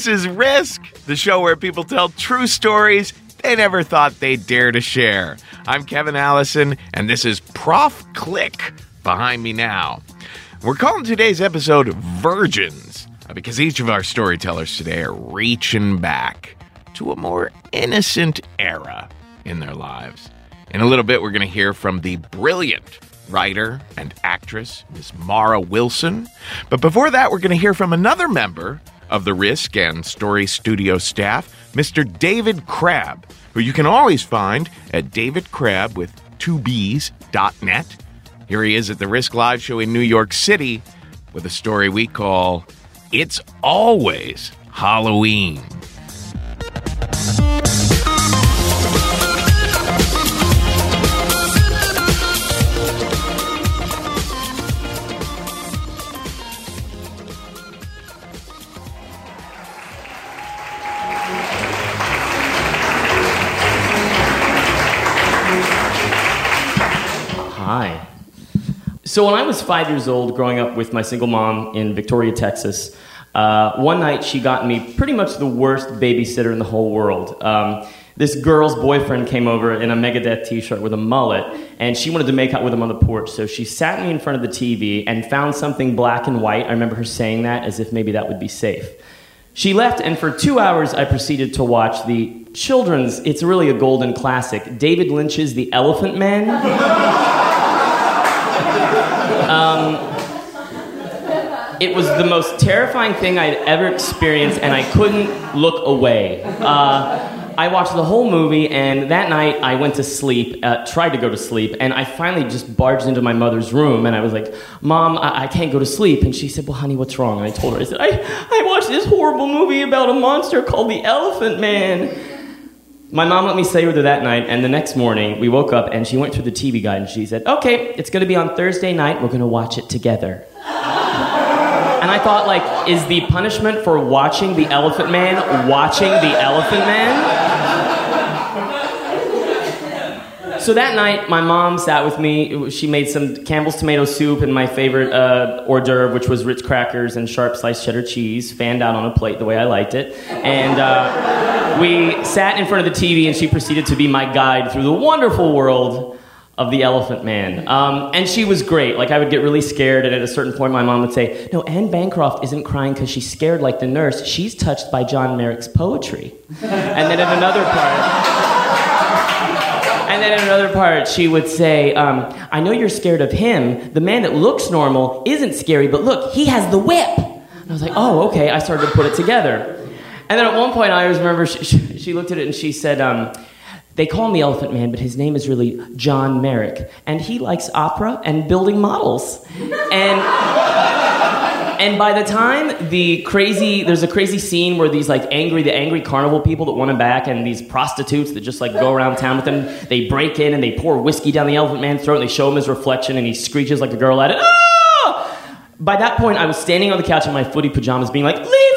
This is Risk, the show where people tell true stories they never thought they'd dare to share. I'm Kevin Allison, and this is Prof Kliq behind me now. We're calling today's episode Virgins uh, because each of our storytellers today are reaching back to a more innocent era in their lives. In a little bit, we're going to hear from the brilliant writer and actress, Miss Mara Wilson. But before that, we're going to hear from another member of the Risk and Story Studio staff, Mr. David Crabb, who you can always find at David Crabb with two B's.net. Here he is at the Risk Live show in New York City with a story we call It's Always Halloween. So when I was five years old, growing up with my single mom in Victoria, Texas, uh, one night she got me pretty much the worst babysitter in the whole world. Um, this girl's boyfriend came over in a Megadeth t-shirt with a mullet, and she wanted to make out with him on the porch. So she sat me in front of the TV and found something black and white. I remember her saying that as if maybe that would be safe. She left, and for two hours I proceeded to watch the children's, it's really a golden classic, David Lynch's The Elephant Man. Um, it was the most terrifying thing I'd ever experienced, and I couldn't look away. Uh, I watched the whole movie, and that night I went to sleep, uh, tried to go to sleep, and I finally just barged into my mother's room, and I was like, Mom, I-, I can't go to sleep. And she said, Well, honey, what's wrong? And I told her, I said, I, I watched this horrible movie about a monster called the Elephant Man. My mom let me stay with her that night, and the next morning we woke up and she went through the TV guide and she said, Okay, it's gonna be on Thursday night, we're gonna watch it together. and I thought, like, is the punishment for watching the Elephant Man watching the Elephant Man? So that night, my mom sat with me. She made some Campbell's tomato soup and my favorite uh, hors d'oeuvre, which was Ritz crackers and sharp sliced cheddar cheese, fanned out on a plate the way I liked it. And uh, we sat in front of the TV, and she proceeded to be my guide through the wonderful world of the Elephant Man. Um, and she was great. Like, I would get really scared, and at a certain point, my mom would say, No, Anne Bancroft isn't crying because she's scared like the nurse. She's touched by John Merrick's poetry. and then in another part, and then in another part, she would say, um, I know you're scared of him. The man that looks normal isn't scary, but look, he has the whip. And I was like, oh, okay. I started to put it together. And then at one point, I always remember she, she, she looked at it and she said, um, they call him the Elephant Man, but his name is really John Merrick. And he likes opera and building models. And and by the time the crazy, there's a crazy scene where these like angry, the angry carnival people that want him back, and these prostitutes that just like go around town with him, they break in and they pour whiskey down the elephant man's throat, and they show him his reflection, and he screeches like a girl at it. Ah! By that point, I was standing on the couch in my footy pajamas, being like, "Leave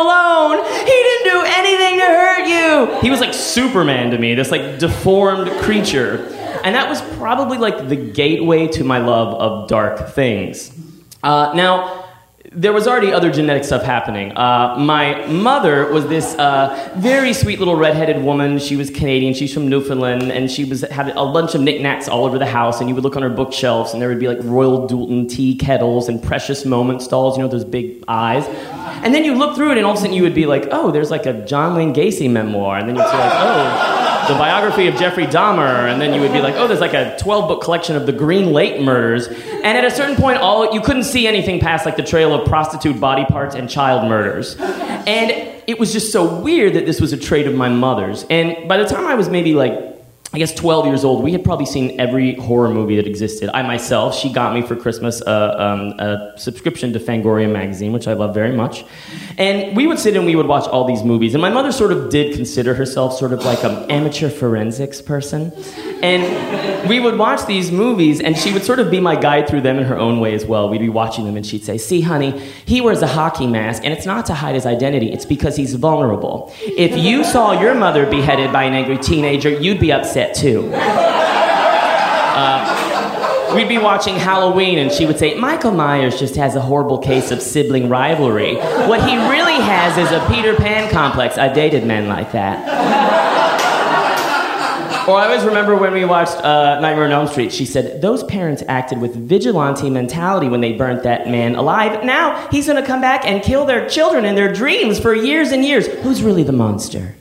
alone! He didn't do anything to hurt you." He was like Superman to me, this like deformed creature, and that was probably like the gateway to my love of dark things. Uh, now, there was already other genetic stuff happening. Uh, my mother was this uh, very sweet little redheaded woman. She was Canadian. She's from Newfoundland, and she was had a bunch of knickknacks all over the house. And you would look on her bookshelves, and there would be like Royal Doulton tea kettles and Precious Moments dolls. You know those big eyes. And then you look through it, and all of a sudden you would be like, "Oh, there's like a John Wayne Gacy memoir," and then you'd say like, "Oh." The biography of Jeffrey Dahmer, and then you would be like, oh, there's like a 12 book collection of the Green Lake murders. And at a certain point, all you couldn't see anything past like the trail of prostitute body parts and child murders. And it was just so weird that this was a trait of my mother's. And by the time I was maybe like I guess 12 years old, we had probably seen every horror movie that existed. I myself, she got me for Christmas um, a subscription to Fangoria magazine, which I love very much. And we would sit and we would watch all these movies. And my mother sort of did consider herself sort of like an amateur forensics person. And we would watch these movies, and she would sort of be my guide through them in her own way as well. We'd be watching them, and she'd say, See, honey, he wears a hockey mask, and it's not to hide his identity, it's because he's vulnerable. If you saw your mother beheaded by an angry teenager, you'd be upset too. Uh, we'd be watching Halloween and she would say, Michael Myers just has a horrible case of sibling rivalry. What he really has is a Peter Pan complex. I dated men like that. Or I always remember when we watched uh, Nightmare on Elm Street, she said, Those parents acted with vigilante mentality when they burnt that man alive. Now he's gonna come back and kill their children in their dreams for years and years. Who's really the monster?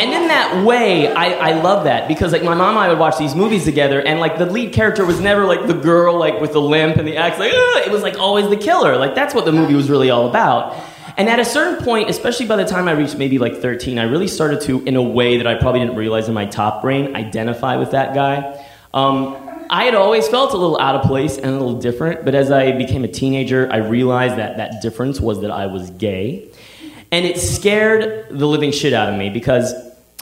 and in that way, I, I love that because like my mom and I would watch these movies together, and like the lead character was never like the girl like with the limp and the axe, like it was like always the killer. Like that's what the movie was really all about. And at a certain point, especially by the time I reached maybe like 13, I really started to, in a way that I probably didn't realize in my top brain, identify with that guy. Um, I had always felt a little out of place and a little different, but as I became a teenager, I realized that that difference was that I was gay. And it scared the living shit out of me because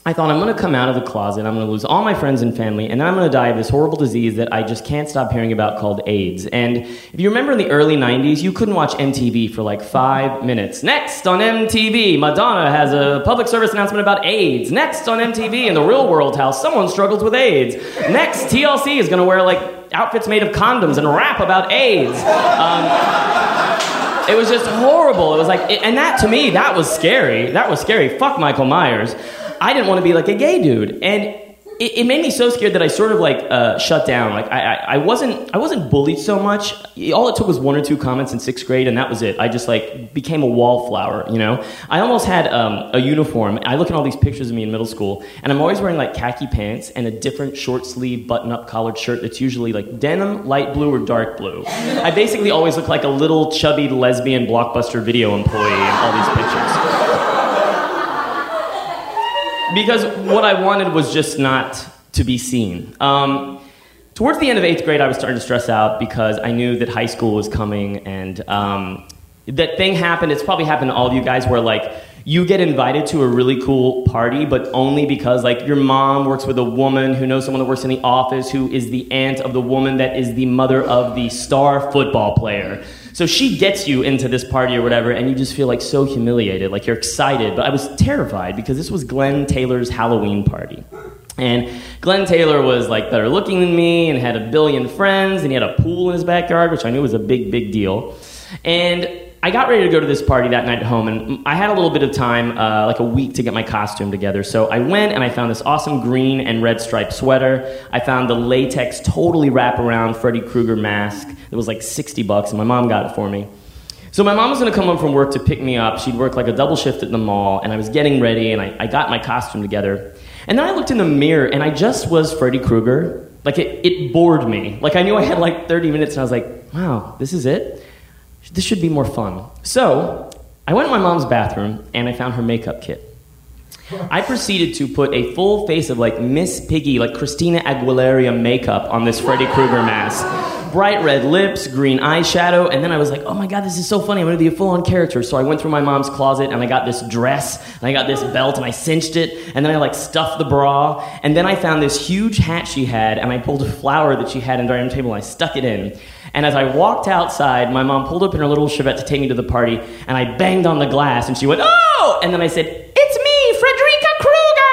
I thought I'm going to come out of the closet, I'm going to lose all my friends and family, and then I'm going to die of this horrible disease that I just can't stop hearing about called AIDS. And if you remember in the early 90s, you couldn't watch MTV for like five minutes. Next on MTV, Madonna has a public service announcement about AIDS. Next on MTV, in the real world, how someone struggles with AIDS. Next, TLC is going to wear like outfits made of condoms and rap about AIDS. Um, it was just horrible. It was like, and that to me, that was scary. That was scary. Fuck Michael Myers. I didn't want to be like a gay dude, and it, it made me so scared that I sort of like uh, shut down. Like I, I, I, wasn't I wasn't bullied so much. All it took was one or two comments in sixth grade, and that was it. I just like became a wallflower. You know, I almost had um, a uniform. I look at all these pictures of me in middle school, and I'm always wearing like khaki pants and a different short sleeve button up collared shirt that's usually like denim, light blue, or dark blue. I basically always look like a little chubby lesbian blockbuster video employee in all these pictures because what I wanted was just not to be seen. Um, towards the end of eighth grade, I was starting to stress out because I knew that high school was coming, and um, that thing happened. It's probably happened to all of you guys, where like you get invited to a really cool party, but only because like your mom works with a woman who knows someone that works in the office, who is the aunt of the woman that is the mother of the star football player. So she gets you into this party or whatever, and you just feel like so humiliated, like you're excited. But I was terrified because this was Glenn Taylor's Halloween party. And Glenn Taylor was like better looking than me and had a billion friends, and he had a pool in his backyard, which I knew was a big, big deal. And I got ready to go to this party that night at home, and I had a little bit of time, uh, like a week, to get my costume together. So I went and I found this awesome green and red striped sweater. I found the latex, totally wraparound Freddy Krueger mask. It was like 60 bucks, and my mom got it for me. So my mom was to come home from work to pick me up. She'd work like a double shift at the mall, and I was getting ready, and I, I got my costume together. And then I looked in the mirror, and I just was Freddy Krueger. Like, it, it bored me. Like, I knew I had like 30 minutes, and I was like, wow, this is it? This should be more fun. So I went in my mom's bathroom and I found her makeup kit. I proceeded to put a full face of like Miss Piggy, like Christina Aguilera makeup on this Freddy Krueger mask. Bright red lips, green eyeshadow, and then I was like, oh my god, this is so funny. I'm gonna be a full on character. So I went through my mom's closet and I got this dress, and I got this belt, and I cinched it, and then I like stuffed the bra, and then I found this huge hat she had, and I pulled a flower that she had the dining table, and I stuck it in. And as I walked outside, my mom pulled up in her little Chevette to take me to the party, and I banged on the glass, and she went, Oh! And then I said, It's me, Frederica Krueger!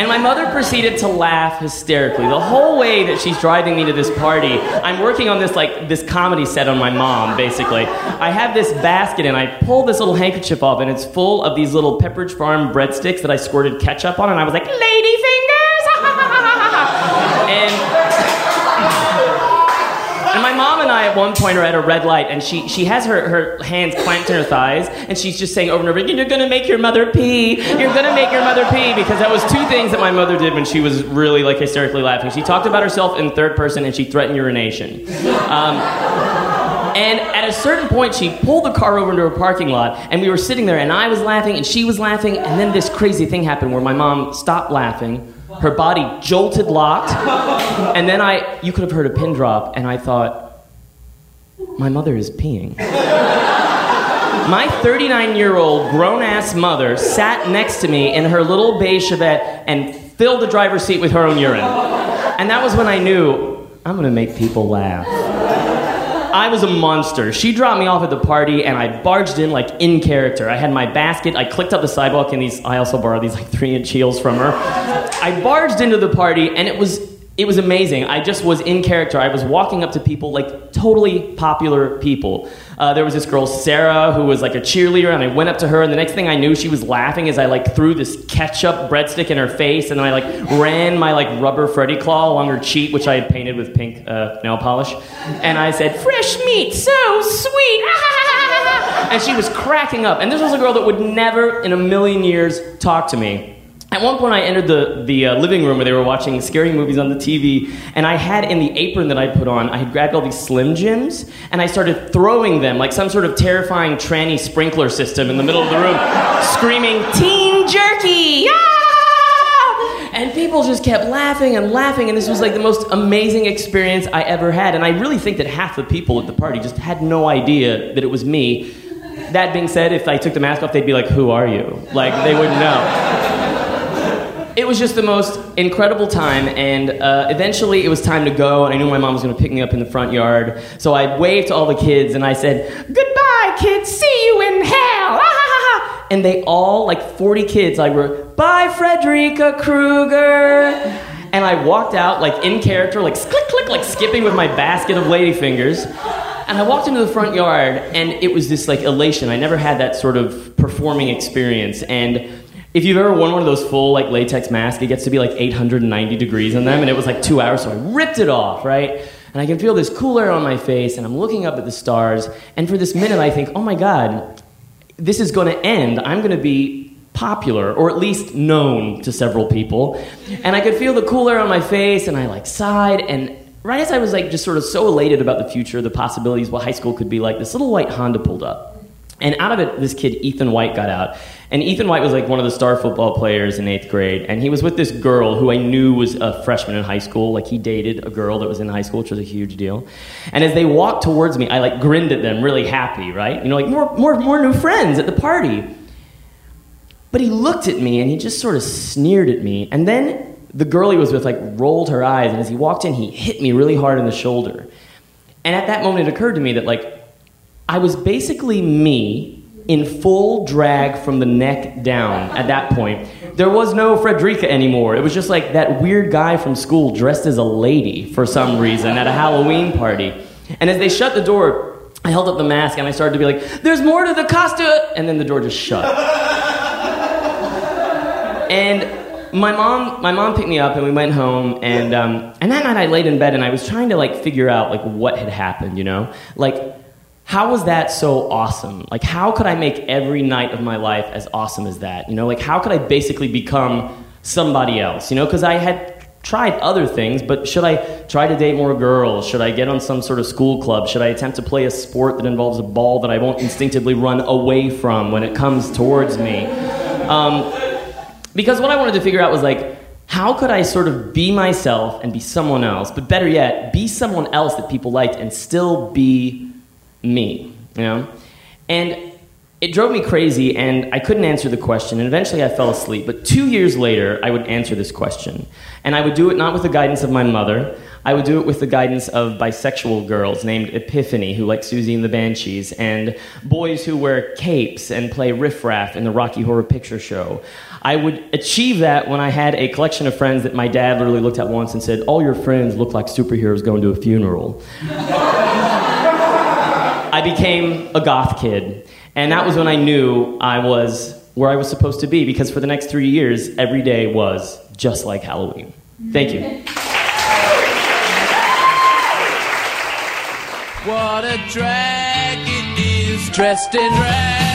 and my mother proceeded to laugh hysterically the whole way that she's driving me to this party. I'm working on this like this comedy set on my mom, basically. I have this basket and I pull this little handkerchief off, and it's full of these little Pepperidge Farm breadsticks that I squirted ketchup on, and I was like, Lady and, at one point are at a red light, and she, she has her, her hands clamped in her thighs, and she's just saying over and over again, You're gonna make your mother pee. You're gonna make your mother pee. Because that was two things that my mother did when she was really like hysterically laughing. She talked about herself in third person, and she threatened urination. Um, and at a certain point, she pulled the car over into a parking lot, and we were sitting there, and I was laughing, and she was laughing, and then this crazy thing happened where my mom stopped laughing, her body jolted locked, and then I, you could have heard a pin drop, and I thought, my mother is peeing. My 39 year old grown ass mother sat next to me in her little beige Chevette and filled the driver's seat with her own urine. And that was when I knew I'm gonna make people laugh. I was a monster. She dropped me off at the party, and I barged in like in character. I had my basket. I clicked up the sidewalk in these. I also borrowed these like three-inch heels from her. I barged into the party, and it was it was amazing. I just was in character. I was walking up to people like totally popular people. Uh, there was this girl Sarah who was like a cheerleader, and I went up to her, and the next thing I knew, she was laughing as I like threw this ketchup breadstick in her face, and then I like ran my like rubber Freddy claw along her cheek, which I had painted with pink uh, nail polish, and I said, "Fresh meat, so sweet." and she was cracking up. And this was a girl that would never in a million years talk to me. At one point, I entered the, the uh, living room where they were watching scary movies on the TV, and I had in the apron that I put on, I had grabbed all these Slim Jims, and I started throwing them like some sort of terrifying tranny sprinkler system in the middle of the room, screaming, Teen Jerky! Ah! And people just kept laughing and laughing, and this was like the most amazing experience I ever had. And I really think that half the people at the party just had no idea that it was me. That being said, if I took the mask off, they'd be like, Who are you? Like, they wouldn't know it was just the most incredible time, and uh, eventually it was time to go, and I knew my mom was going to pick me up in the front yard. So I waved to all the kids, and I said, Goodbye, kids, see you in hell! and they all, like 40 kids, like were, Bye, Frederica Krueger! And I walked out, like in character, like click, click, like skipping with my basket of ladyfingers. And I walked into the front yard, and it was this like elation. I never had that sort of performing experience. And if you've ever worn one of those full like latex masks, it gets to be like 890 degrees in them, and it was like two hours, so I ripped it off, right? And I can feel this cool air on my face, and I'm looking up at the stars, and for this minute I think, oh my god, this is going to end. I'm going to be popular, or at least known to several people. And I could feel the cool air on my face, and I like sighed, and right as I was like just sort of so elated about the future, the possibilities, what high school could be like, this little white Honda pulled up. And out of it, this kid, Ethan White, got out. And Ethan White was like one of the star football players in eighth grade. And he was with this girl who I knew was a freshman in high school. Like he dated a girl that was in high school, which was a huge deal. And as they walked towards me, I like grinned at them, really happy, right? You know, like more, more, more new friends at the party. But he looked at me and he just sort of sneered at me. And then the girl he was with like rolled her eyes. And as he walked in, he hit me really hard in the shoulder. And at that moment, it occurred to me that like I was basically me in full drag from the neck down at that point. There was no Frederica anymore. It was just like that weird guy from school dressed as a lady for some reason at a Halloween party. And as they shut the door, I held up the mask and I started to be like, there's more to the costume. And then the door just shut. and my mom, my mom picked me up and we went home. And, um, and that night I laid in bed and I was trying to like figure out like what had happened, you know? Like, how was that so awesome? Like, how could I make every night of my life as awesome as that? You know, like, how could I basically become somebody else? You know, because I had tried other things, but should I try to date more girls? Should I get on some sort of school club? Should I attempt to play a sport that involves a ball that I won't instinctively run away from when it comes towards me? Um, because what I wanted to figure out was like, how could I sort of be myself and be someone else, but better yet, be someone else that people liked and still be me, you know? And it drove me crazy, and I couldn't answer the question, and eventually I fell asleep. But two years later, I would answer this question. And I would do it not with the guidance of my mother, I would do it with the guidance of bisexual girls named Epiphany, who like Siouxsie and the Banshees, and boys who wear capes and play Riff Raff in the Rocky Horror Picture Show. I would achieve that when I had a collection of friends that my dad literally looked at once and said, All your friends look like superheroes going to a funeral. I became a goth kid. And that was when I knew I was where I was supposed to be because for the next three years, every day was just like Halloween. Thank you. What a drag it is, dressed in drag.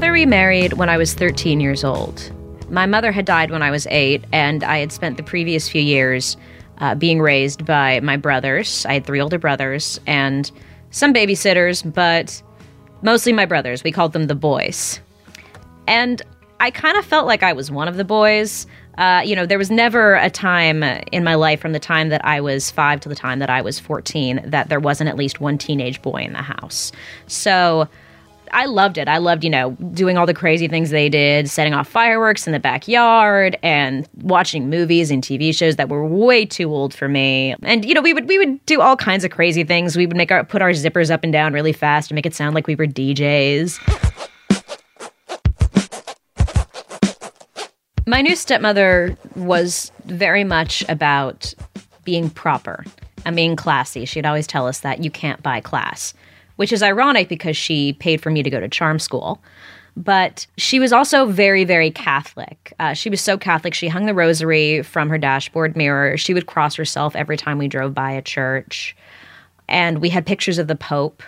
Father remarried when I was 13 years old. My mother had died when I was eight, and I had spent the previous few years uh, being raised by my brothers. I had three older brothers and some babysitters, but mostly my brothers. We called them the boys. And I kind of felt like I was one of the boys. Uh, you know, there was never a time in my life from the time that I was five to the time that I was 14 that there wasn't at least one teenage boy in the house. So I loved it. I loved, you know, doing all the crazy things they did, setting off fireworks in the backyard and watching movies and TV shows that were way too old for me. And you know, we would we would do all kinds of crazy things. We would make our put our zippers up and down really fast to make it sound like we were DJs. My new stepmother was very much about being proper and being classy. She'd always tell us that you can't buy class which is ironic because she paid for me to go to charm school. But she was also very, very Catholic. Uh, she was so Catholic, she hung the rosary from her dashboard mirror. She would cross herself every time we drove by a church. And we had pictures of the Pope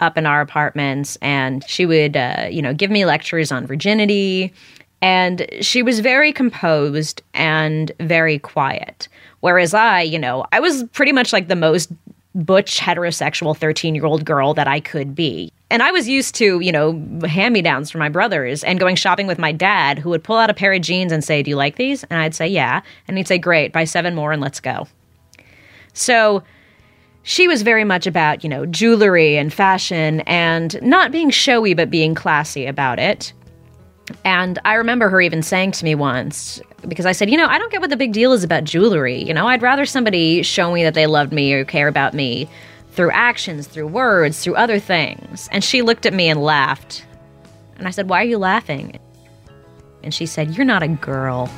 up in our apartments. And she would, uh, you know, give me lectures on virginity. And she was very composed and very quiet. Whereas I, you know, I was pretty much like the most butch heterosexual 13 year old girl that I could be. And I was used to, you know, hand me downs from my brothers and going shopping with my dad, who would pull out a pair of jeans and say, Do you like these? And I'd say, Yeah. And he'd say, Great, buy seven more and let's go. So she was very much about, you know, jewelry and fashion and not being showy, but being classy about it. And I remember her even saying to me once, because I said, you know, I don't get what the big deal is about jewelry. You know, I'd rather somebody show me that they loved me or care about me through actions, through words, through other things. And she looked at me and laughed. And I said, Why are you laughing? And she said, You're not a girl.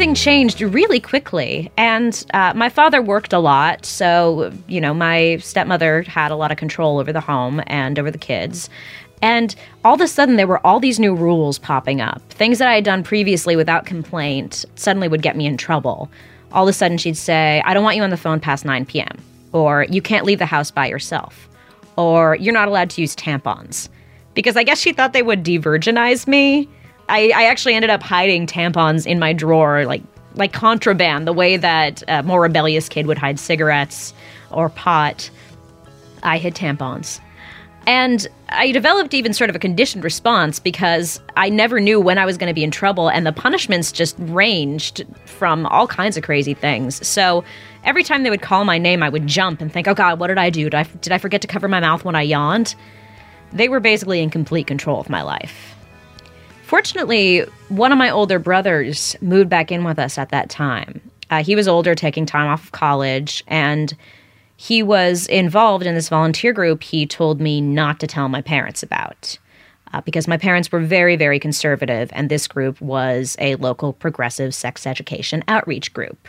Everything changed really quickly. And uh, my father worked a lot. So, you know, my stepmother had a lot of control over the home and over the kids. And all of a sudden, there were all these new rules popping up. Things that I had done previously without complaint suddenly would get me in trouble. All of a sudden, she'd say, I don't want you on the phone past 9 p.m., or you can't leave the house by yourself, or you're not allowed to use tampons. Because I guess she thought they would de-virginize me. I, I actually ended up hiding tampons in my drawer, like like contraband, the way that a more rebellious kid would hide cigarettes or pot. I hid tampons. And I developed even sort of a conditioned response because I never knew when I was going to be in trouble, and the punishments just ranged from all kinds of crazy things. So every time they would call my name, I would jump and think, oh God, what did I do? Did I, did I forget to cover my mouth when I yawned? They were basically in complete control of my life. Fortunately, one of my older brothers moved back in with us at that time. Uh, he was older, taking time off of college, and he was involved in this volunteer group he told me not to tell my parents about. Uh, because my parents were very, very conservative, and this group was a local progressive sex education outreach group.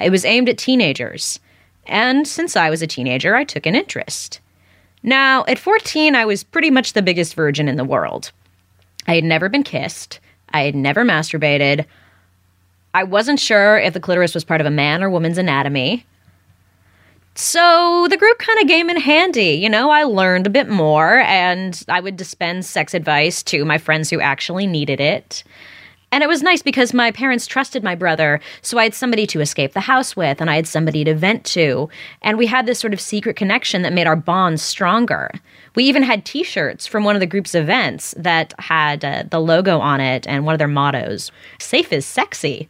It was aimed at teenagers, and since I was a teenager, I took an interest. Now, at 14, I was pretty much the biggest virgin in the world. I had never been kissed. I had never masturbated. I wasn't sure if the clitoris was part of a man or woman's anatomy. So the group kind of came in handy. You know, I learned a bit more and I would dispense sex advice to my friends who actually needed it. And it was nice because my parents trusted my brother, so I had somebody to escape the house with, and I had somebody to vent to. And we had this sort of secret connection that made our bond stronger. We even had t shirts from one of the group's events that had uh, the logo on it and one of their mottos Safe is sexy.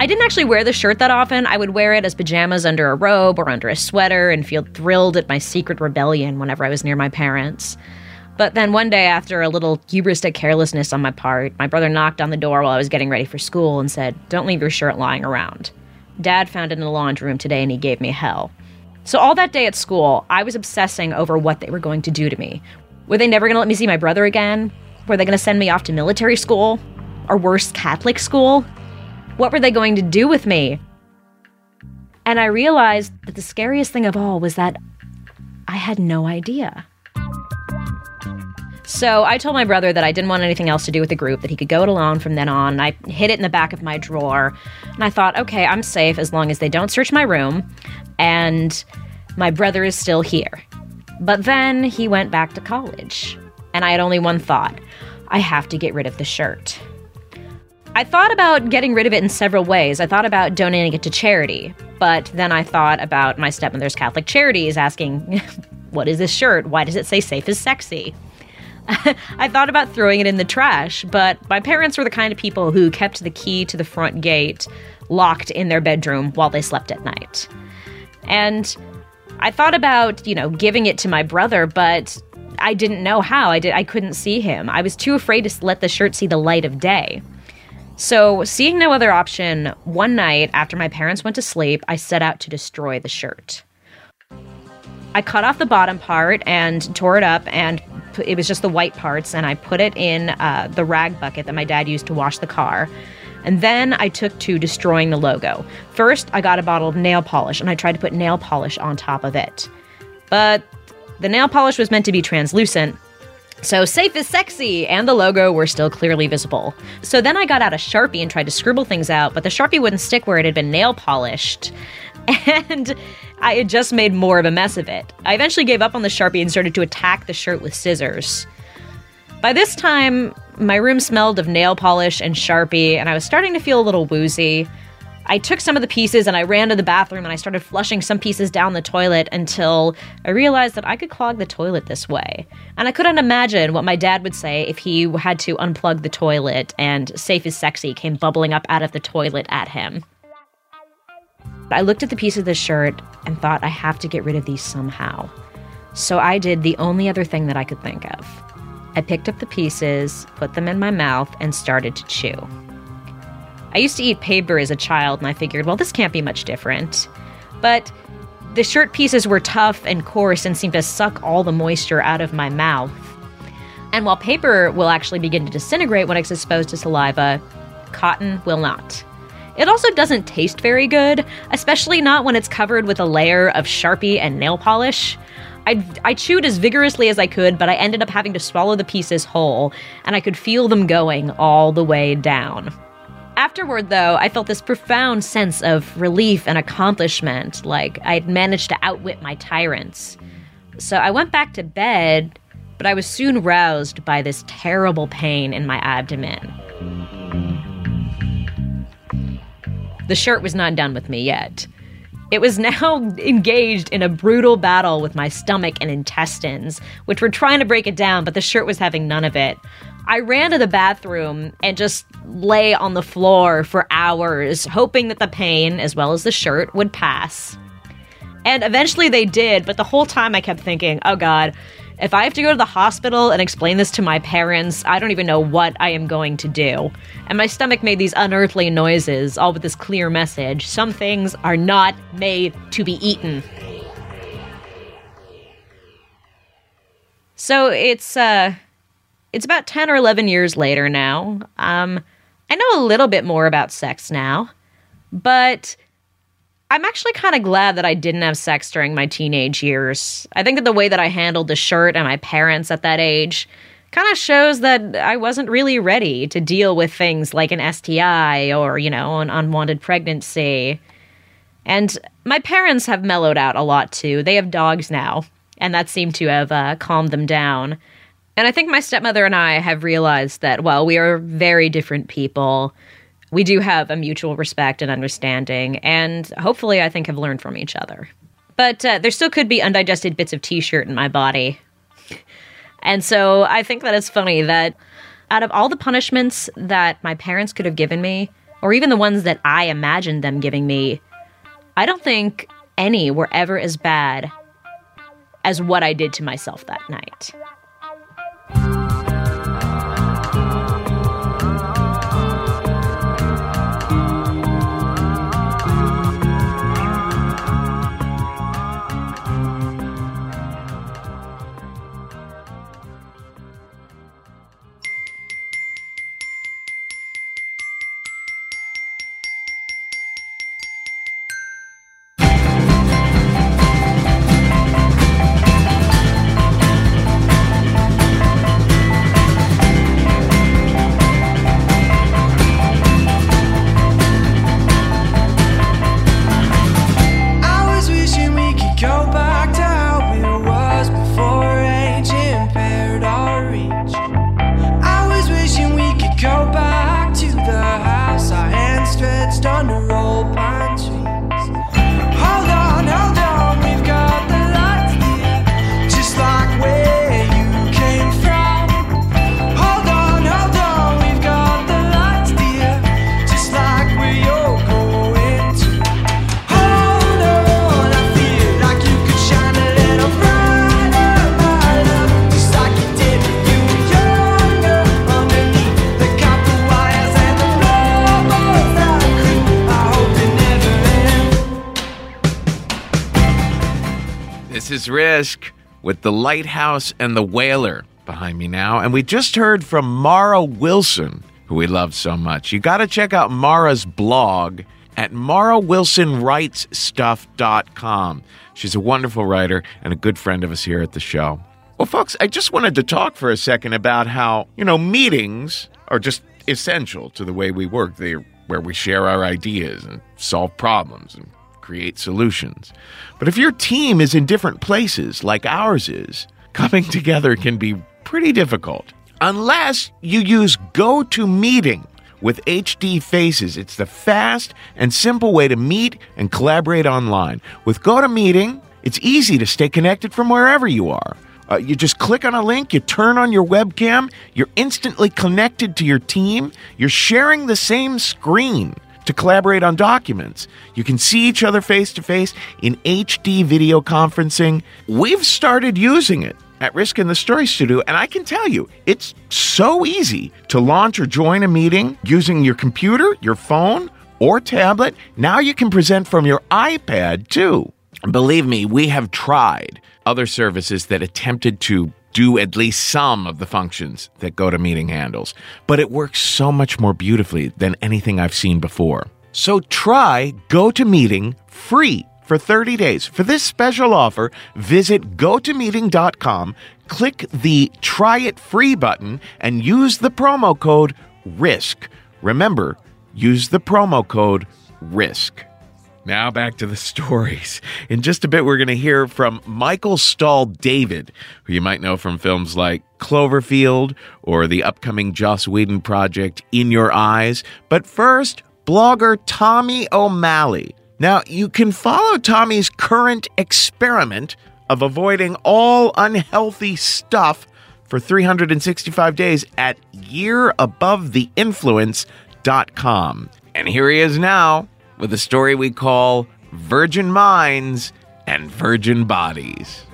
I didn't actually wear the shirt that often. I would wear it as pajamas under a robe or under a sweater and feel thrilled at my secret rebellion whenever I was near my parents. But then one day, after a little hubristic carelessness on my part, my brother knocked on the door while I was getting ready for school and said, Don't leave your shirt lying around. Dad found it in the laundry room today and he gave me hell. So, all that day at school, I was obsessing over what they were going to do to me. Were they never going to let me see my brother again? Were they going to send me off to military school? Or worse, Catholic school? What were they going to do with me? And I realized that the scariest thing of all was that I had no idea. So I told my brother that I didn't want anything else to do with the group, that he could go it alone from then on. And I hid it in the back of my drawer. And I thought, okay, I'm safe as long as they don't search my room and my brother is still here. But then he went back to college. And I had only one thought I have to get rid of the shirt. I thought about getting rid of it in several ways. I thought about donating it to charity, but then I thought about my stepmother's Catholic Charities asking, What is this shirt? Why does it say safe is sexy? I thought about throwing it in the trash, but my parents were the kind of people who kept the key to the front gate locked in their bedroom while they slept at night. And I thought about, you know, giving it to my brother, but I didn't know how. I did I couldn't see him. I was too afraid to let the shirt see the light of day. So, seeing no other option, one night after my parents went to sleep, I set out to destroy the shirt. I cut off the bottom part and tore it up, and it was just the white parts, and I put it in uh, the rag bucket that my dad used to wash the car. And then I took to destroying the logo. First, I got a bottle of nail polish and I tried to put nail polish on top of it. But the nail polish was meant to be translucent, so safe is sexy, and the logo were still clearly visible. So then I got out a Sharpie and tried to scribble things out, but the Sharpie wouldn't stick where it had been nail polished. And I had just made more of a mess of it. I eventually gave up on the Sharpie and started to attack the shirt with scissors. By this time, my room smelled of nail polish and Sharpie, and I was starting to feel a little woozy. I took some of the pieces and I ran to the bathroom and I started flushing some pieces down the toilet until I realized that I could clog the toilet this way. And I couldn't imagine what my dad would say if he had to unplug the toilet and Safe is Sexy came bubbling up out of the toilet at him. I looked at the piece of the shirt and thought I have to get rid of these somehow. So I did the only other thing that I could think of. I picked up the pieces, put them in my mouth, and started to chew. I used to eat paper as a child, and I figured, well, this can't be much different. But the shirt pieces were tough and coarse and seemed to suck all the moisture out of my mouth. And while paper will actually begin to disintegrate when it's exposed to saliva, cotton will not. It also doesn't taste very good, especially not when it's covered with a layer of Sharpie and nail polish. I, I chewed as vigorously as I could, but I ended up having to swallow the pieces whole, and I could feel them going all the way down. Afterward, though, I felt this profound sense of relief and accomplishment, like I'd managed to outwit my tyrants. So I went back to bed, but I was soon roused by this terrible pain in my abdomen. The shirt was not done with me yet. It was now engaged in a brutal battle with my stomach and intestines, which were trying to break it down, but the shirt was having none of it. I ran to the bathroom and just lay on the floor for hours, hoping that the pain, as well as the shirt, would pass. And eventually they did, but the whole time I kept thinking, oh God, if I have to go to the hospital and explain this to my parents, I don't even know what I am going to do. And my stomach made these unearthly noises, all with this clear message some things are not made to be eaten. So it's, uh, it's about 10 or 11 years later now. Um, I know a little bit more about sex now, but I'm actually kind of glad that I didn't have sex during my teenage years. I think that the way that I handled the shirt and my parents at that age kind of shows that I wasn't really ready to deal with things like an STI or, you know, an unwanted pregnancy. And my parents have mellowed out a lot too. They have dogs now, and that seemed to have uh, calmed them down. And I think my stepmother and I have realized that, while we are very different people. We do have a mutual respect and understanding, and hopefully, I think have learned from each other. But uh, there still could be undigested bits of t shirt in my body. And so I think that it's funny that out of all the punishments that my parents could have given me, or even the ones that I imagined them giving me, I don't think any were ever as bad as what I did to myself that night. Risk with the Lighthouse and the Whaler behind me now. And we just heard from Mara Wilson, who we love so much. You got to check out Mara's blog at marawilsonwritesstuff.com. She's a wonderful writer and a good friend of us here at the show. Well, folks, I just wanted to talk for a second about how, you know, meetings are just essential to the way we work. They're where we share our ideas and solve problems and create solutions. But if your team is in different places, like ours is, coming together can be pretty difficult. Unless you use GoToMeeting with HD Faces. It's the fast and simple way to meet and collaborate online. With GoToMeeting, it's easy to stay connected from wherever you are. Uh, you just click on a link, you turn on your webcam, you're instantly connected to your team, you're sharing the same screen to collaborate on documents. You can see each other face to face in HD video conferencing. We've started using it at Risk in the Story Studio, and I can tell you, it's so easy to launch or join a meeting using your computer, your phone, or tablet. Now you can present from your iPad too. Believe me, we have tried other services that attempted to do at least some of the functions that GoToMeeting handles, but it works so much more beautifully than anything I've seen before. So try GoToMeeting free for 30 days. For this special offer, visit gotomeeting.com, click the try it free button, and use the promo code RISK. Remember, use the promo code RISK. Now back to the stories. In just a bit, we're going to hear from Michael Stahl-David, who you might know from films like Cloverfield or the upcoming Joss Whedon project In Your Eyes. But first, blogger Tommy O'Malley. Now, you can follow Tommy's current experiment of avoiding all unhealthy stuff for 365 days at yearabovetheinfluence.com. And here he is now with a story we call Virgin Minds and Virgin Bodies.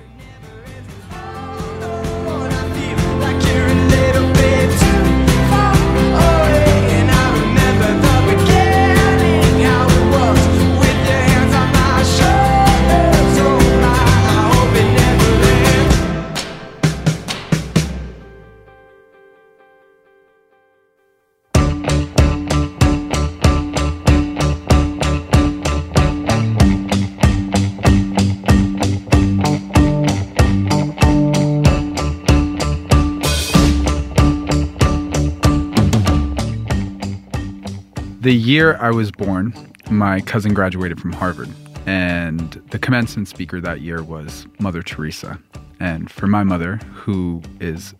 Year I was born, my cousin graduated from Harvard, and the commencement speaker that year was Mother Teresa. And for my mother, who is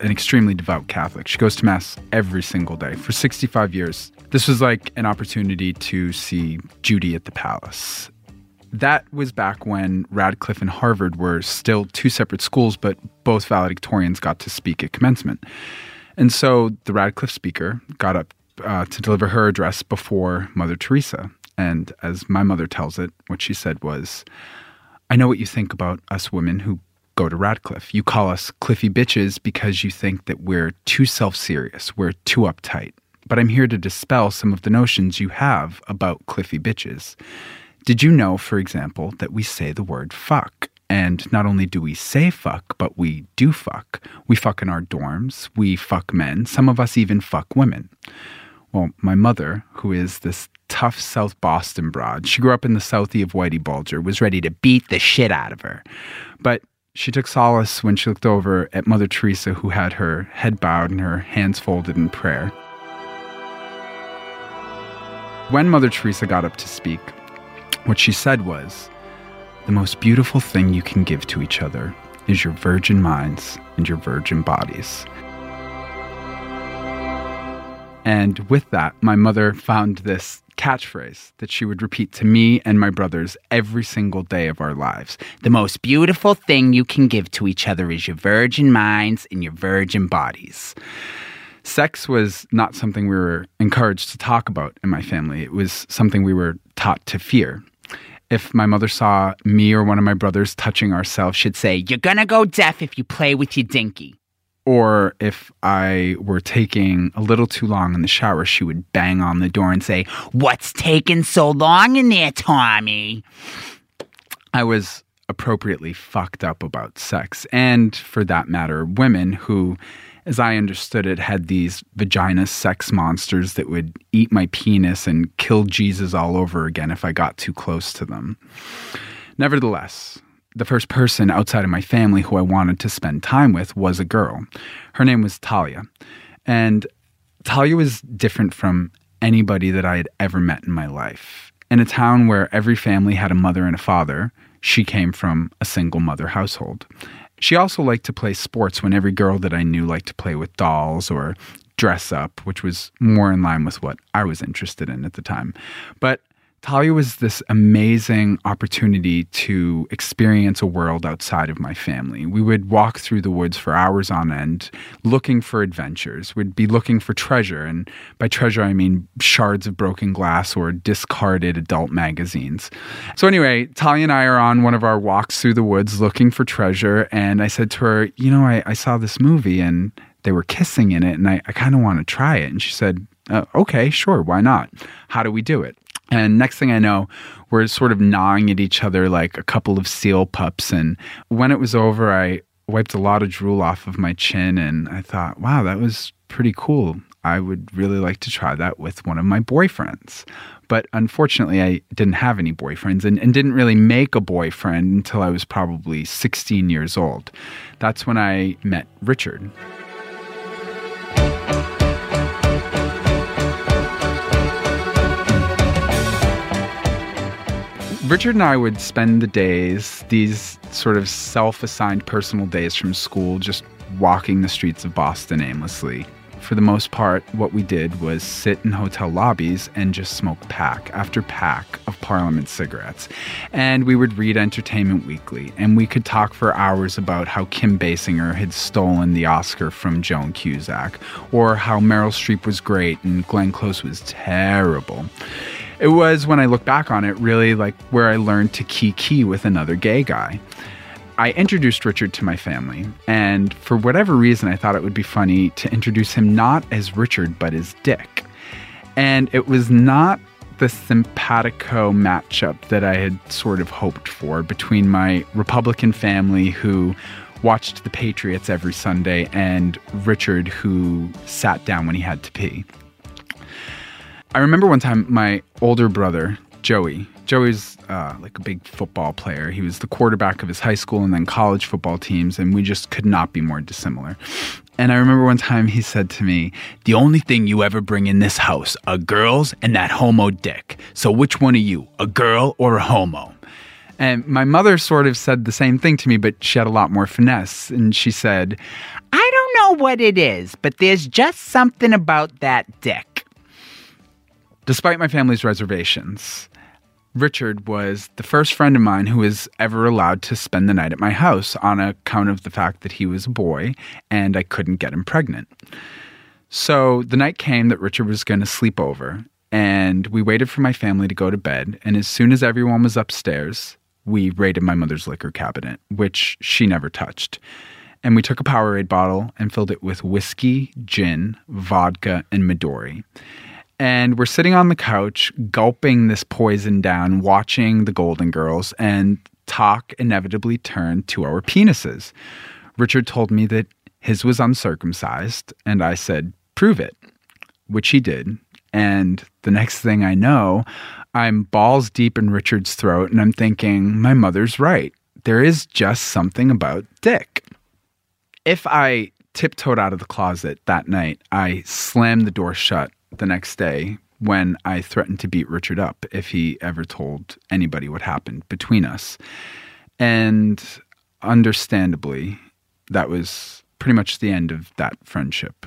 an extremely devout Catholic, she goes to Mass every single day for 65 years. This was like an opportunity to see Judy at the palace. That was back when Radcliffe and Harvard were still two separate schools, but both valedictorians got to speak at commencement. And so the Radcliffe speaker got up uh, to deliver her address before Mother Teresa. And as my mother tells it, what she said was, I know what you think about us women who go to Radcliffe. You call us cliffy bitches because you think that we're too self serious, we're too uptight. But I'm here to dispel some of the notions you have about cliffy bitches. Did you know, for example, that we say the word fuck? And not only do we say fuck, but we do fuck. We fuck in our dorms, we fuck men, some of us even fuck women. Well, my mother, who is this tough South Boston broad, she grew up in the Southie of Whitey Bulger, was ready to beat the shit out of her. But she took solace when she looked over at Mother Teresa, who had her head bowed and her hands folded in prayer. When Mother Teresa got up to speak, what she said was, The most beautiful thing you can give to each other is your virgin minds and your virgin bodies. And with that, my mother found this catchphrase that she would repeat to me and my brothers every single day of our lives. The most beautiful thing you can give to each other is your virgin minds and your virgin bodies. Sex was not something we were encouraged to talk about in my family. It was something we were taught to fear. If my mother saw me or one of my brothers touching ourselves, she'd say, You're gonna go deaf if you play with your dinky. Or if I were taking a little too long in the shower, she would bang on the door and say, What's taking so long in there, Tommy? I was appropriately fucked up about sex, and for that matter, women who, as I understood it, had these vagina sex monsters that would eat my penis and kill Jesus all over again if I got too close to them. Nevertheless, the first person outside of my family who I wanted to spend time with was a girl. Her name was Talia. And Talia was different from anybody that I had ever met in my life. In a town where every family had a mother and a father, she came from a single mother household. She also liked to play sports when every girl that I knew liked to play with dolls or dress up, which was more in line with what I was interested in at the time. But Talia was this amazing opportunity to experience a world outside of my family. We would walk through the woods for hours on end looking for adventures. We'd be looking for treasure, and by treasure, I mean shards of broken glass or discarded adult magazines. So, anyway, Talia and I are on one of our walks through the woods looking for treasure, and I said to her, You know, I, I saw this movie and they were kissing in it, and I, I kind of want to try it. And she said, uh, Okay, sure, why not? How do we do it? And next thing I know, we're sort of gnawing at each other like a couple of seal pups. And when it was over, I wiped a lot of drool off of my chin and I thought, wow, that was pretty cool. I would really like to try that with one of my boyfriends. But unfortunately, I didn't have any boyfriends and, and didn't really make a boyfriend until I was probably 16 years old. That's when I met Richard. Richard and I would spend the days, these sort of self assigned personal days from school, just walking the streets of Boston aimlessly. For the most part, what we did was sit in hotel lobbies and just smoke pack after pack of Parliament cigarettes. And we would read Entertainment Weekly, and we could talk for hours about how Kim Basinger had stolen the Oscar from Joan Cusack, or how Meryl Streep was great and Glenn Close was terrible it was when I look back on it really like where I learned to kiki with another gay guy. I introduced Richard to my family, and for whatever reason, I thought it would be funny to introduce him not as Richard but as Dick. And it was not the simpatico matchup that I had sort of hoped for between my Republican family who watched the Patriots every Sunday and Richard who sat down when he had to pee. I remember one time my older brother, Joey, Joey's uh, like a big football player. He was the quarterback of his high school and then college football teams, and we just could not be more dissimilar. And I remember one time he said to me, The only thing you ever bring in this house are girls and that homo dick. So which one are you, a girl or a homo? and my mother sort of said the same thing to me, but she had a lot more finesse. And she said, I don't know what it is, but there's just something about that dick. Despite my family's reservations, Richard was the first friend of mine who was ever allowed to spend the night at my house on account of the fact that he was a boy and I couldn't get him pregnant. So the night came that Richard was going to sleep over, and we waited for my family to go to bed. And as soon as everyone was upstairs, we raided my mother's liquor cabinet, which she never touched. And we took a Powerade bottle and filled it with whiskey, gin, vodka, and Midori. And we're sitting on the couch, gulping this poison down, watching the Golden Girls, and talk inevitably turned to our penises. Richard told me that his was uncircumcised, and I said, Prove it, which he did. And the next thing I know, I'm balls deep in Richard's throat, and I'm thinking, my mother's right. There is just something about dick. If I tiptoed out of the closet that night, I slammed the door shut the next day when I threatened to beat Richard up if he ever told anybody what happened between us. And understandably, that was pretty much the end of that friendship.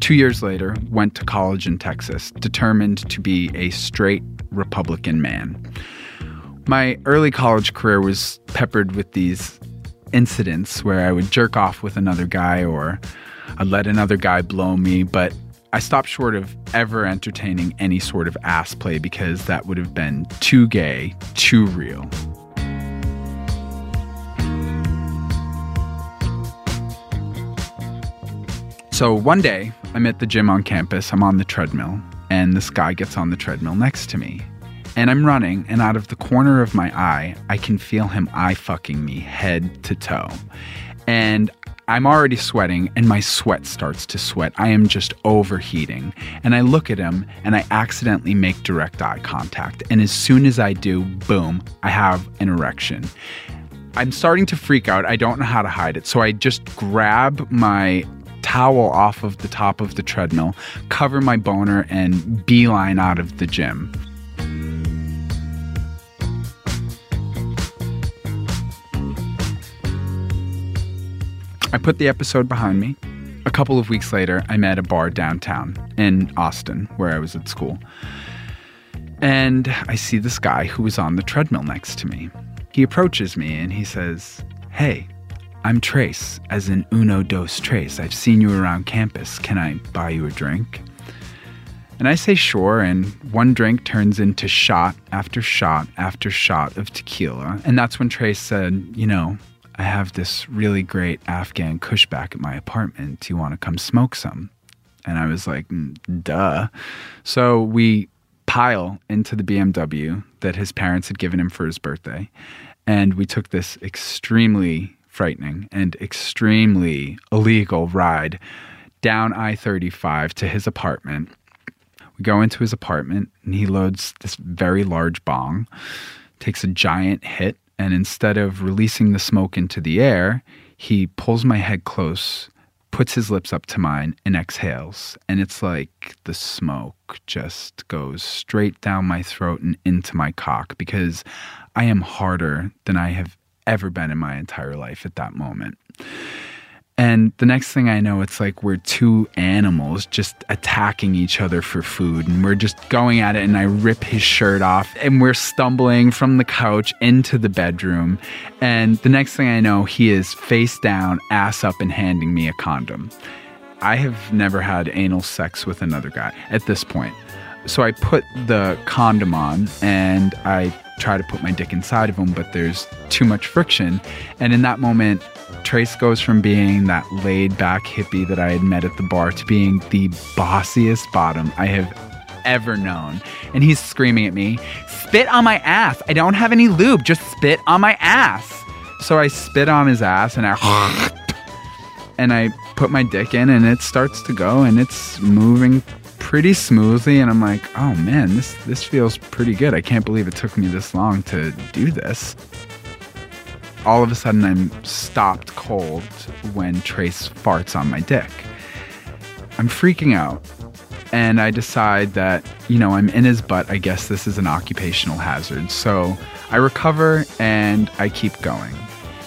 Two years later, went to college in Texas, determined to be a straight Republican man. My early college career was peppered with these incidents where I would jerk off with another guy or I'd let another guy blow me, but I stopped short of ever entertaining any sort of ass play because that would have been too gay, too real. So one day, I'm at the gym on campus, I'm on the treadmill, and this guy gets on the treadmill next to me. And I'm running, and out of the corner of my eye, I can feel him eye fucking me head to toe. And I'm already sweating, and my sweat starts to sweat. I am just overheating. And I look at him, and I accidentally make direct eye contact. And as soon as I do, boom, I have an erection. I'm starting to freak out. I don't know how to hide it. So I just grab my towel off of the top of the treadmill, cover my boner, and beeline out of the gym. I put the episode behind me. A couple of weeks later, I'm at a bar downtown in Austin, where I was at school. And I see this guy who was on the treadmill next to me. He approaches me and he says, Hey, I'm Trace, as in Uno Dos Trace. I've seen you around campus. Can I buy you a drink? And I say sure, and one drink turns into shot after shot after shot of tequila. And that's when Trace said, You know, I have this really great Afghan kush back at my apartment. Do you want to come smoke some? And I was like, "Mm, duh. So we pile into the BMW that his parents had given him for his birthday. And we took this extremely frightening and extremely illegal ride down I 35 to his apartment. We go into his apartment and he loads this very large bong, takes a giant hit, and instead of releasing the smoke into the air, he pulls my head close, puts his lips up to mine, and exhales. And it's like the smoke just goes straight down my throat and into my cock because I am harder than I have ever been in my entire life at that moment. And the next thing I know, it's like we're two animals just attacking each other for food. And we're just going at it. And I rip his shirt off. And we're stumbling from the couch into the bedroom. And the next thing I know, he is face down, ass up, and handing me a condom. I have never had anal sex with another guy at this point. So I put the condom on and I try to put my dick inside of him, but there's too much friction. And in that moment, Trace goes from being that laid back hippie that I had met at the bar to being the bossiest bottom I have ever known. And he's screaming at me, Spit on my ass. I don't have any lube. Just spit on my ass. So I spit on his ass and I and I put my dick in and it starts to go and it's moving pretty smoothly and I'm like, "Oh man, this this feels pretty good. I can't believe it took me this long to do this." All of a sudden I'm stopped cold when Trace farts on my dick. I'm freaking out and I decide that, you know, I'm in his butt. I guess this is an occupational hazard. So I recover and I keep going.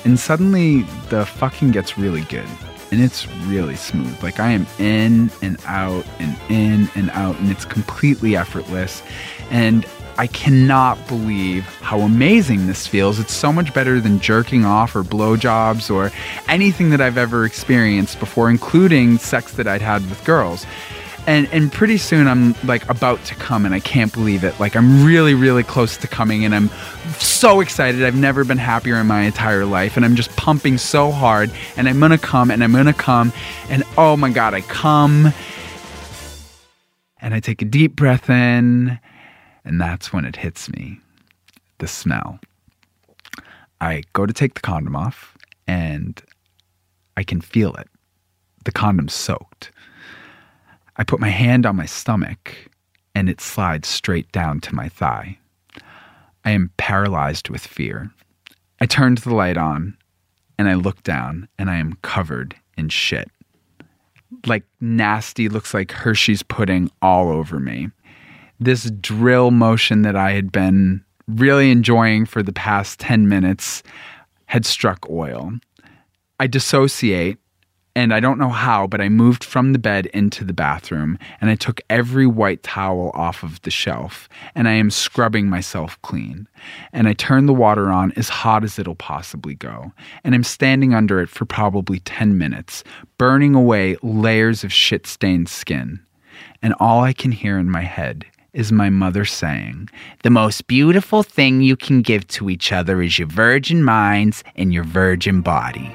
And suddenly the fucking gets really good. And it's really smooth. Like I am in and out and in and out, and it's completely effortless. And I cannot believe how amazing this feels. It's so much better than jerking off or blowjobs or anything that I've ever experienced before, including sex that I'd had with girls and and pretty soon I'm like about to come and I can't believe it. Like I'm really really close to coming and I'm so excited. I've never been happier in my entire life and I'm just pumping so hard and I'm to come and I'm to come and oh my god, I come and I take a deep breath in and that's when it hits me. The smell. I go to take the condom off and I can feel it. The condom's soaked. I put my hand on my stomach and it slides straight down to my thigh. I am paralyzed with fear. I turn the light on and I look down and I am covered in shit. Like nasty, looks like Hershey's pudding all over me. This drill motion that I had been really enjoying for the past 10 minutes had struck oil. I dissociate And I don't know how, but I moved from the bed into the bathroom and I took every white towel off of the shelf and I am scrubbing myself clean. And I turn the water on as hot as it'll possibly go. And I'm standing under it for probably 10 minutes, burning away layers of shit stained skin. And all I can hear in my head is my mother saying, The most beautiful thing you can give to each other is your virgin minds and your virgin body.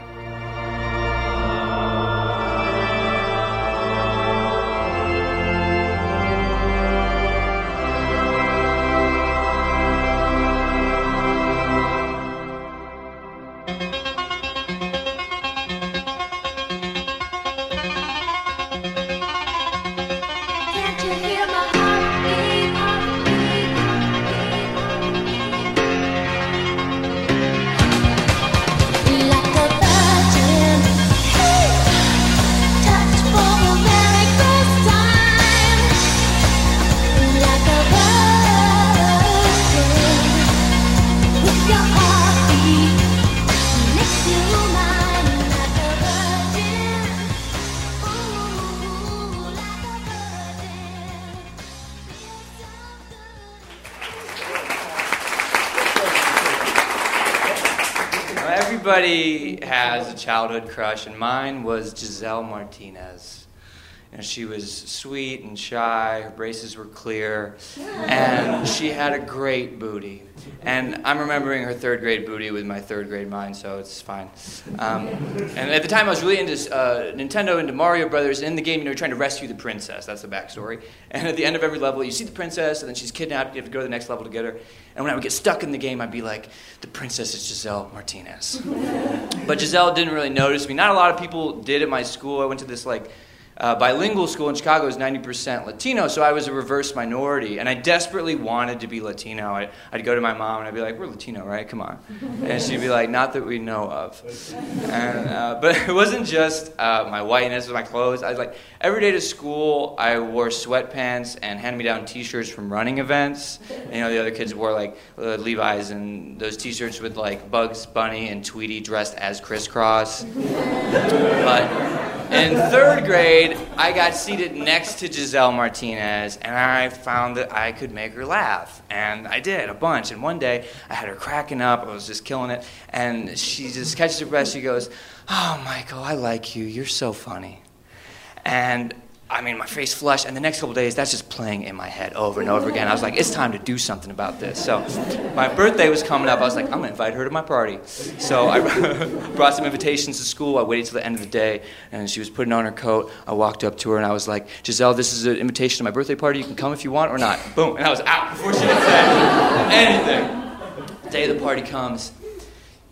Everybody has a childhood crush, and mine was Giselle Martinez. Know, she was sweet and shy, her braces were clear, and she had a great booty. And I'm remembering her third grade booty with my third grade mind, so it's fine. Um, and at the time, I was really into uh, Nintendo, into Mario Brothers. And in the game, you know, trying to rescue the princess. That's the backstory. And at the end of every level, you see the princess, and then she's kidnapped. You have to go to the next level to get her. And when I would get stuck in the game, I'd be like, "The princess is Giselle Martinez." but Giselle didn't really notice me. Not a lot of people did at my school. I went to this like uh, bilingual school in Chicago. Was 90% Latino, so I was a reverse minority, and I desperately wanted to be Latino. I, I'd go to my mom and I'd be like, "We're Latino, right? Come on," and she'd be like, "Not that we know of." And, uh, but it wasn't just uh, my whiteness my clothes. I was like, every day to school, I wore sweatpants and hand-me-down T-shirts from running events. And, you know, the other kids wore like uh, Levi's and those T-shirts with like Bugs Bunny and Tweety dressed as Kriss Kross. but in third grade, I got seated next to Giselle Martinez, and I found that I could make her laugh. And I did a bunch. And one day, I had her cracking up. I was just killing it. And she just catches her breath. She goes, Oh, Michael, I like you. You're so funny. And I mean, my face flushed, and the next couple days, that's just playing in my head over and over again. I was like, it's time to do something about this. So, my birthday was coming up. I was like, I'm gonna invite her to my party. So, I brought some invitations to school. I waited till the end of the day, and she was putting on her coat. I walked up to her, and I was like, Giselle, this is an invitation to my birthday party. You can come if you want or not. Boom, and I was out before she could say anything. Day of the party comes.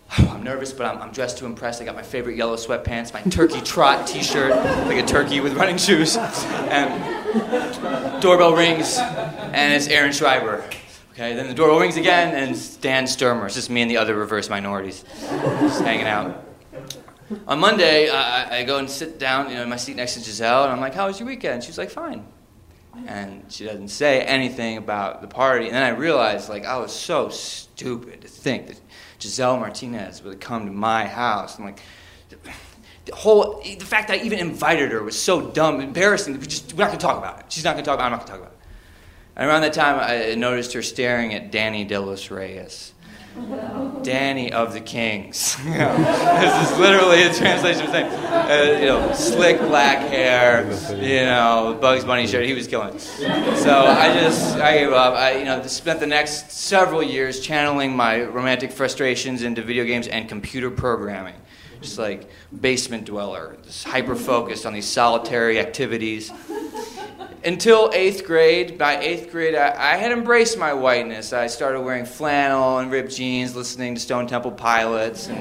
I'm nervous, but I'm, I'm dressed to impress. I got my favorite yellow sweatpants, my turkey trot T-shirt, like a turkey with running shoes, and doorbell rings, and it's Aaron Schreiber. Okay, then the doorbell rings again, and it's Dan Sturmer. It's just me and the other reverse minorities, just hanging out. On Monday, I, I go and sit down, you know, in my seat next to Giselle, and I'm like, "How was your weekend?" She's like, "Fine." And she doesn't say anything about the party. And then I realized, like, I was so stupid to think that Giselle Martinez would come to my house. I'm like, the whole, the fact that I even invited her was so dumb, embarrassing. We just, we're not gonna talk about it. She's not gonna talk about it. I'm not gonna talk about it. And around that time, I noticed her staring at Danny De Los Reyes. Danny of the Kings. You know, this is literally a translation of saying, uh, you know, slick black hair, you know, Bugs Bunny shirt. He was killing it. So I just, I gave up. I, you know, spent the next several years channeling my romantic frustrations into video games and computer programming. Just like basement dweller, just hyper focused on these solitary activities until eighth grade. By eighth grade, I, I had embraced my whiteness. I started wearing flannel and ripped jeans, listening to Stone Temple Pilots, and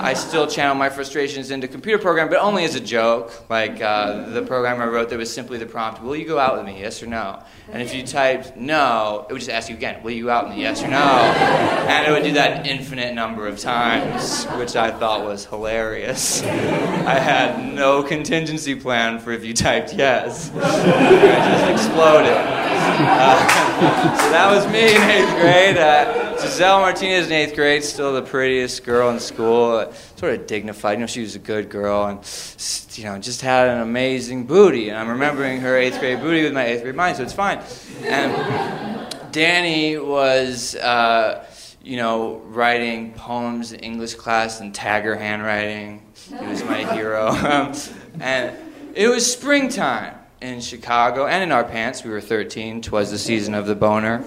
I still channel my frustrations into computer programming, but only as a joke. Like uh, the program I wrote, there was simply the prompt: "Will you go out with me? Yes or no?" And if you typed no, it would just ask you again: "Will you out with me? Yes or no?" And it would do that infinite number of times, which I thought was hilarious. I had no contingency plan for if you typed yes. It just exploded. Uh, so that was me in eighth grade. Uh, Giselle Martinez in eighth grade, still the prettiest girl in school, uh, sort of dignified. You know, she was a good girl and, you know, just had an amazing booty. And I'm remembering her eighth grade booty with my eighth grade mind, so it's fine. And Danny was, uh, you know, writing poems in English class and Tagger handwriting. He was my hero. And it was springtime in Chicago and in our pants. We were 13. Twas the season of the boner.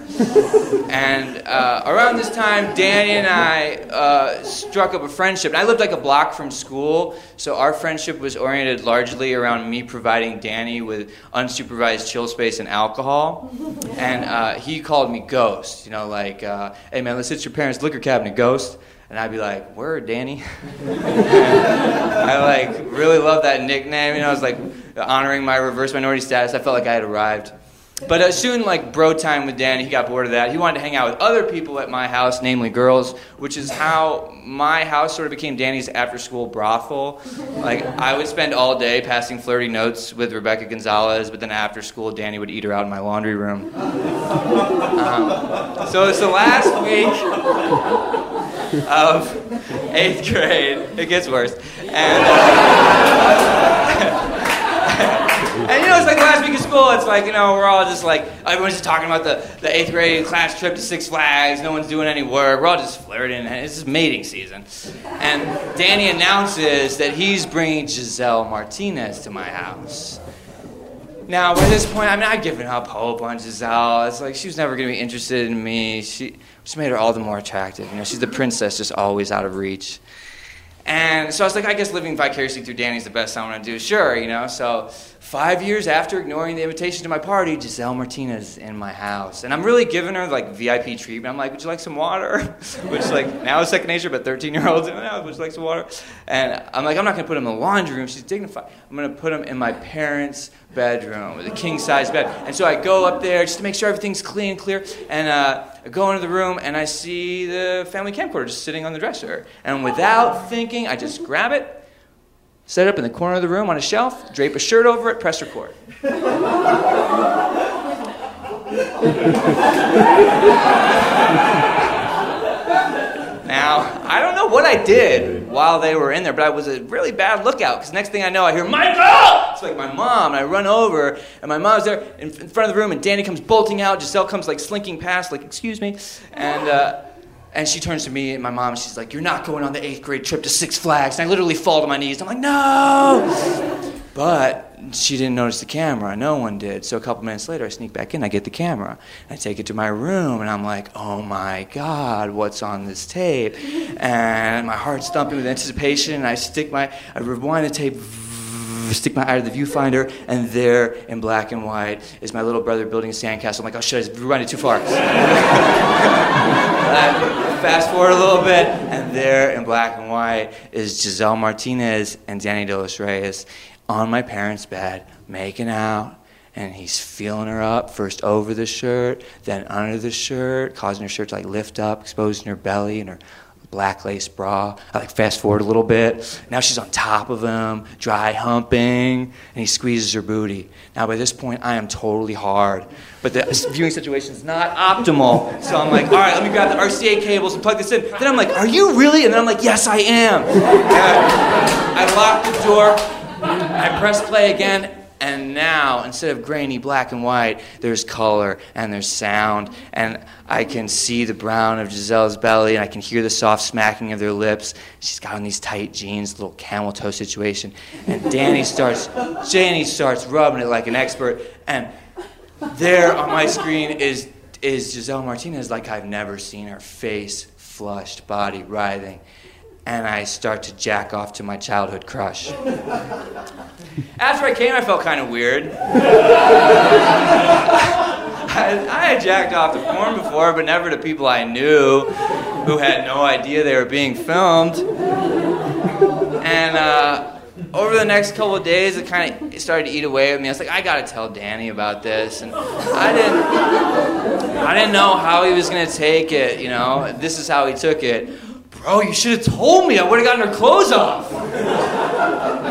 And uh, around this time, Danny and I uh, struck up a friendship. And I lived like a block from school, so our friendship was oriented largely around me providing Danny with unsupervised chill space and alcohol. And uh, he called me Ghost. You know, like, uh, hey man, let's hit your parents' liquor cabinet, Ghost. And I'd be like, word, Danny. I like really love that nickname. You know, I was like honoring my reverse minority status. I felt like I had arrived. But uh, soon, like bro time with Danny, he got bored of that. He wanted to hang out with other people at my house, namely girls, which is how my house sort of became Danny's after-school brothel. Like I would spend all day passing flirty notes with Rebecca Gonzalez, but then after school, Danny would eat her out in my laundry room. Um, so it's the last week of eighth grade. It gets worse. And, uh, and you know, it's like last week of school. It's like, you know, we're all just like, everyone's just talking about the, the eighth grade class trip to Six Flags. No one's doing any work. We're all just flirting. And it's just mating season. And Danny announces that he's bringing Giselle Martinez to my house. Now, by this point, I mean, I've given up hope on Giselle. It's like she was never going to be interested in me. She just made her all the more attractive. You know, she's the princess, just always out of reach. And so I was like, I guess living vicariously through Danny's the best I want to do. Sure, you know. So five years after ignoring the invitation to my party, Giselle Martinez in my house, and I'm really giving her like VIP treatment. I'm like, would you like some water? Which like now is second nature, but 13 year olds, oh, would you like some water? And I'm like, I'm not gonna put him in the laundry room. She's dignified. I'm gonna put him in my parents' bedroom with a king size bed. And so I go up there just to make sure everything's clean, clear, and uh, I go into the room and I see the family camcorder just sitting on the dresser. And without thinking, I just grab it, set it up in the corner of the room on a shelf, drape a shirt over it, press record. Now, I don't know what I did while they were in there, but I was a really bad lookout because next thing I know, I hear, Michael! It's like my mom, and I run over, and my mom's there in, in front of the room, and Danny comes bolting out. Giselle comes like slinking past, like, excuse me. And, uh, and she turns to me and my mom, and she's like, You're not going on the eighth grade trip to Six Flags. And I literally fall to my knees. I'm like, No! But she didn't notice the camera. No one did. So a couple minutes later, I sneak back in. I get the camera. I take it to my room, and I'm like, oh my God, what's on this tape? And my heart's thumping with anticipation. And I stick my, I rewind the tape, stick my eye to the viewfinder, and there in black and white is my little brother building a sandcastle. I'm like, oh shit, I rewind it too far. Fast forward a little bit, and there in black and white is Giselle Martinez and Danny De Los Reyes on my parents' bed, making out, and he's feeling her up, first over the shirt, then under the shirt, causing her shirt to like lift up, exposing her belly and her black lace bra. I like fast forward a little bit. Now she's on top of him, dry humping, and he squeezes her booty. Now by this point, I am totally hard, but the viewing situation is not optimal. So I'm like, all right, let me grab the RCA cables and plug this in. Then I'm like, are you really? And then I'm like, yes, I am. I, I lock the door. I press play again, and now instead of grainy black and white, there's color and there's sound, and I can see the brown of Giselle's belly, and I can hear the soft smacking of their lips. She's got on these tight jeans, little camel toe situation, and Danny starts, Danny starts rubbing it like an expert, and there on my screen is is Giselle Martinez like I've never seen her face flushed, body writhing. And I start to jack off to my childhood crush. After I came, I felt kind of weird. I, I had jacked off to porn before, but never to people I knew who had no idea they were being filmed. And uh, over the next couple of days, it kind of started to eat away at me. I was like, I gotta tell Danny about this, and I didn't, I didn't know how he was gonna take it. You know, this is how he took it. Bro, you should have told me. I would have gotten her clothes off.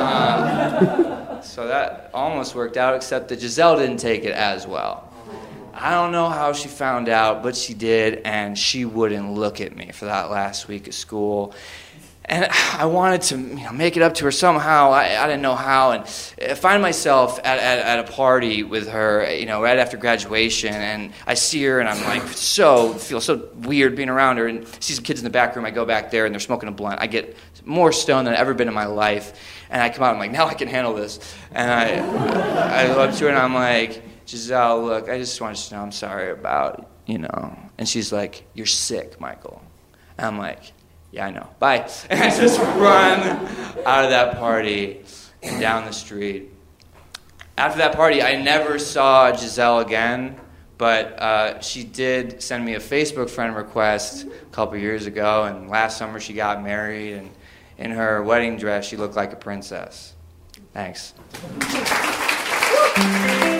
Uh, so that almost worked out, except that Giselle didn't take it as well. I don't know how she found out, but she did, and she wouldn't look at me for that last week of school. And I wanted to you know, make it up to her somehow. I, I didn't know how. And I find myself at, at, at a party with her, you know, right after graduation. And I see her, and I'm like, so, feel so weird being around her. And see some kids in the back room. I go back there, and they're smoking a blunt. I get more stoned than I've ever been in my life. And I come out, I'm like, now I can handle this. And I, I go up to her, and I'm like, Giselle, look, I just want you to know I'm sorry about, you know. And she's like, you're sick, Michael. And I'm like, yeah, I know. Bye. And I just run out of that party and down the street. After that party, I never saw Giselle again, but uh, she did send me a Facebook friend request a couple years ago, and last summer she got married, and in her wedding dress, she looked like a princess. Thanks.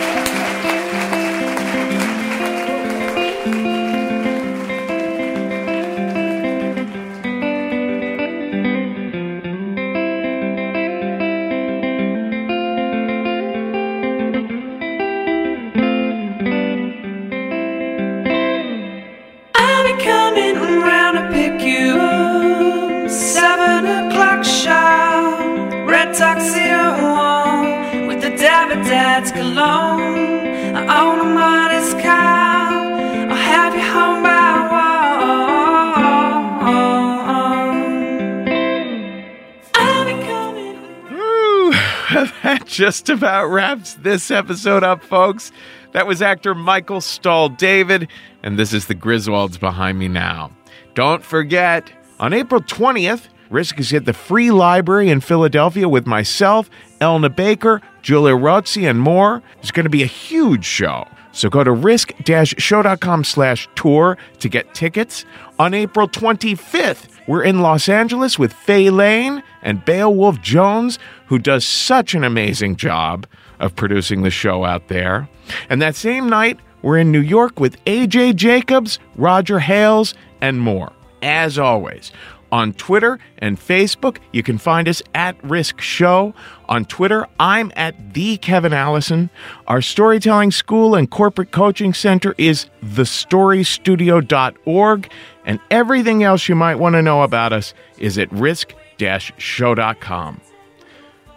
just about wraps this episode up, folks. That was actor Michael Stahl David, and this is the Griswolds behind me now. Don't forget, on April 20th, Risk is at the Free Library in Philadelphia with myself, Elna Baker, Julia Rozzi, and more. It's going to be a huge show. So go to risk-show.com slash tour to get tickets. On April 25th, we're in Los Angeles with Faye Lane and Beowulf Jones, who does such an amazing job of producing the show out there. And that same night, we're in New York with AJ Jacobs, Roger Hales, and more. As always, on Twitter and Facebook, you can find us at Risk Show. On Twitter, I'm at the Kevin Allison. Our storytelling school and corporate coaching center is thestorystudio.org, and everything else you might want to know about us is at risk-show.com.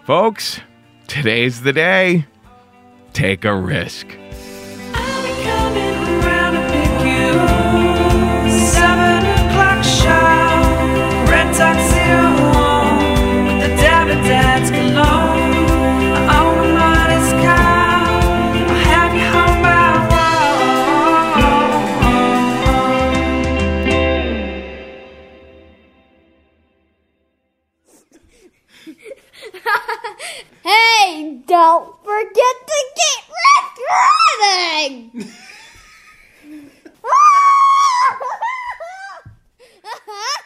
Folks, today's the day. Take a risk. Hey, don't forget to get recording!